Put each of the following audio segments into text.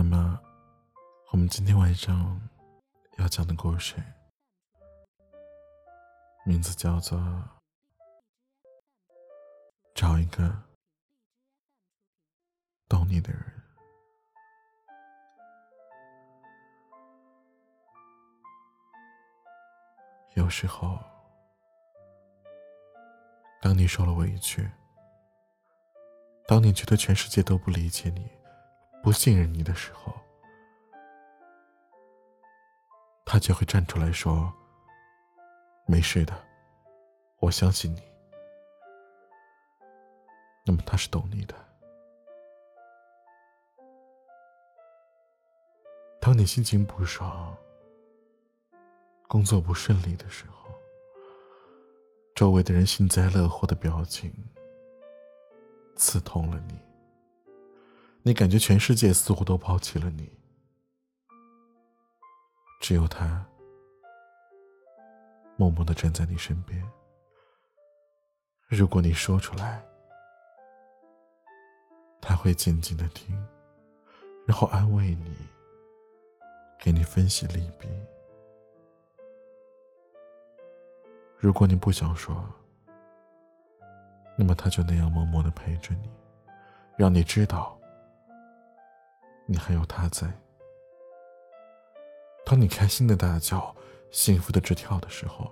那么，我们今天晚上要讲的故事，名字叫做《找一个懂你的人》。有时候，当你受了委屈，当你觉得全世界都不理解你，不信任你的时候，他就会站出来说：“没事的，我相信你。”那么他是懂你的。当你心情不爽、工作不顺利的时候，周围的人幸灾乐祸的表情刺痛了你。你感觉全世界似乎都抛弃了你，只有他默默的站在你身边。如果你说出来，他会静静的听，然后安慰你，给你分析利弊。如果你不想说，那么他就那样默默的陪着你，让你知道。你还有他在。当你开心的大叫、幸福的直跳的时候，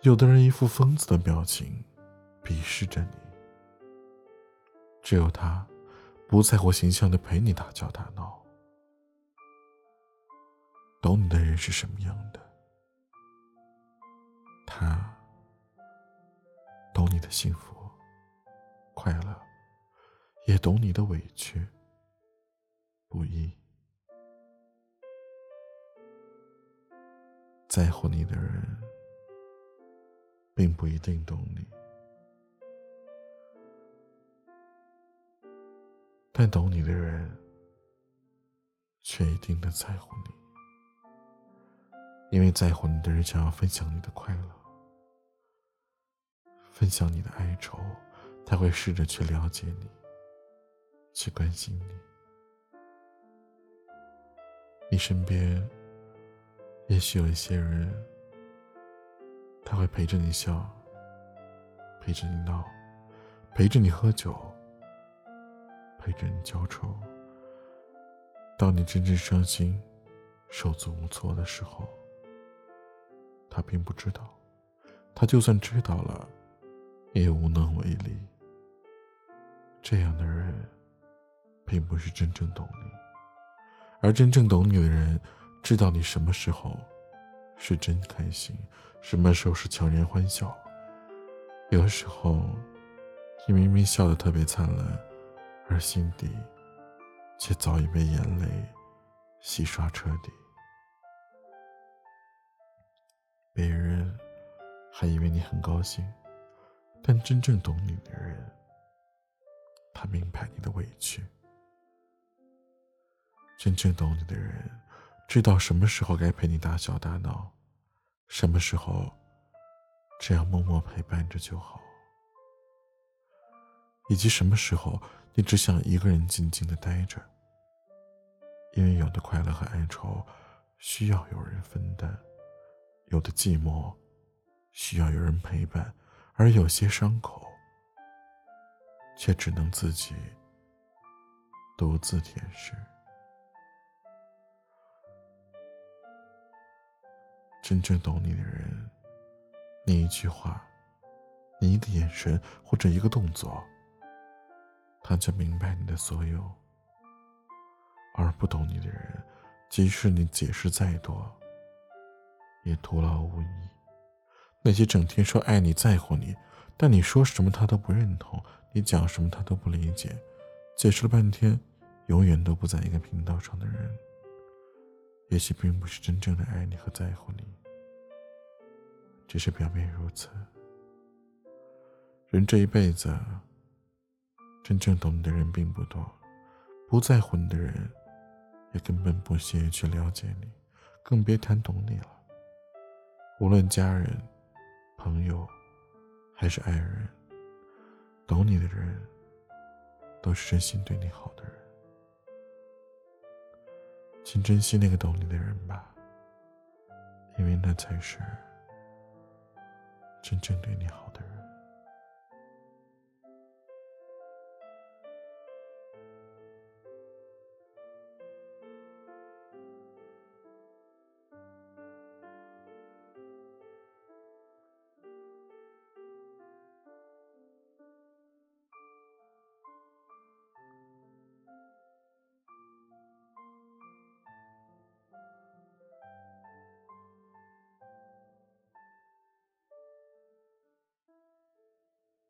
有的人一副疯子的表情，鄙视着你。只有他，不在乎形象的陪你大叫大闹。懂你的人是什么样的？他懂你的幸福、快乐，也懂你的委屈。不易，在乎你的人，并不一定懂你，但懂你的人，却一定的在乎你，因为在乎你的人想要分享你的快乐，分享你的哀愁，他会试着去了解你，去关心你。你身边，也许有一些人，他会陪着你笑，陪着你闹，陪着你喝酒，陪着你浇愁。当你真正伤心、手足无措的时候，他并不知道，他就算知道了，也无能为力。这样的人，并不是真正懂你。而真正懂你的人，知道你什么时候是真开心，什么时候是强颜欢笑。有时候，你明明笑得特别灿烂，而心底却早已被眼泪洗刷彻底。别人还以为你很高兴，但真正懂你的人，他明白你的委屈。真正懂你的人，知道什么时候该陪你大笑大闹，什么时候这样默默陪伴着就好，以及什么时候你只想一个人静静的待着。因为有的快乐和哀愁需要有人分担，有的寂寞需要有人陪伴，而有些伤口却只能自己独自舔舐。真正懂你的人，你一句话，你一个眼神或者一个动作，他就明白你的所有；而不懂你的人，即使你解释再多，也徒劳无益。那些整天说爱你、在乎你，但你说什么他都不认同，你讲什么他都不理解，解释了半天，永远都不在一个频道上的人。也许并不是真正的爱你和在乎你，只是表面如此。人这一辈子，真正懂你的人并不多，不在乎你的人，也根本不屑于去了解你，更别谈懂你了。无论家人、朋友，还是爱人，懂你的人，都是真心对你好的。请珍惜那个懂你的人吧，因为那才是真正对你好的人。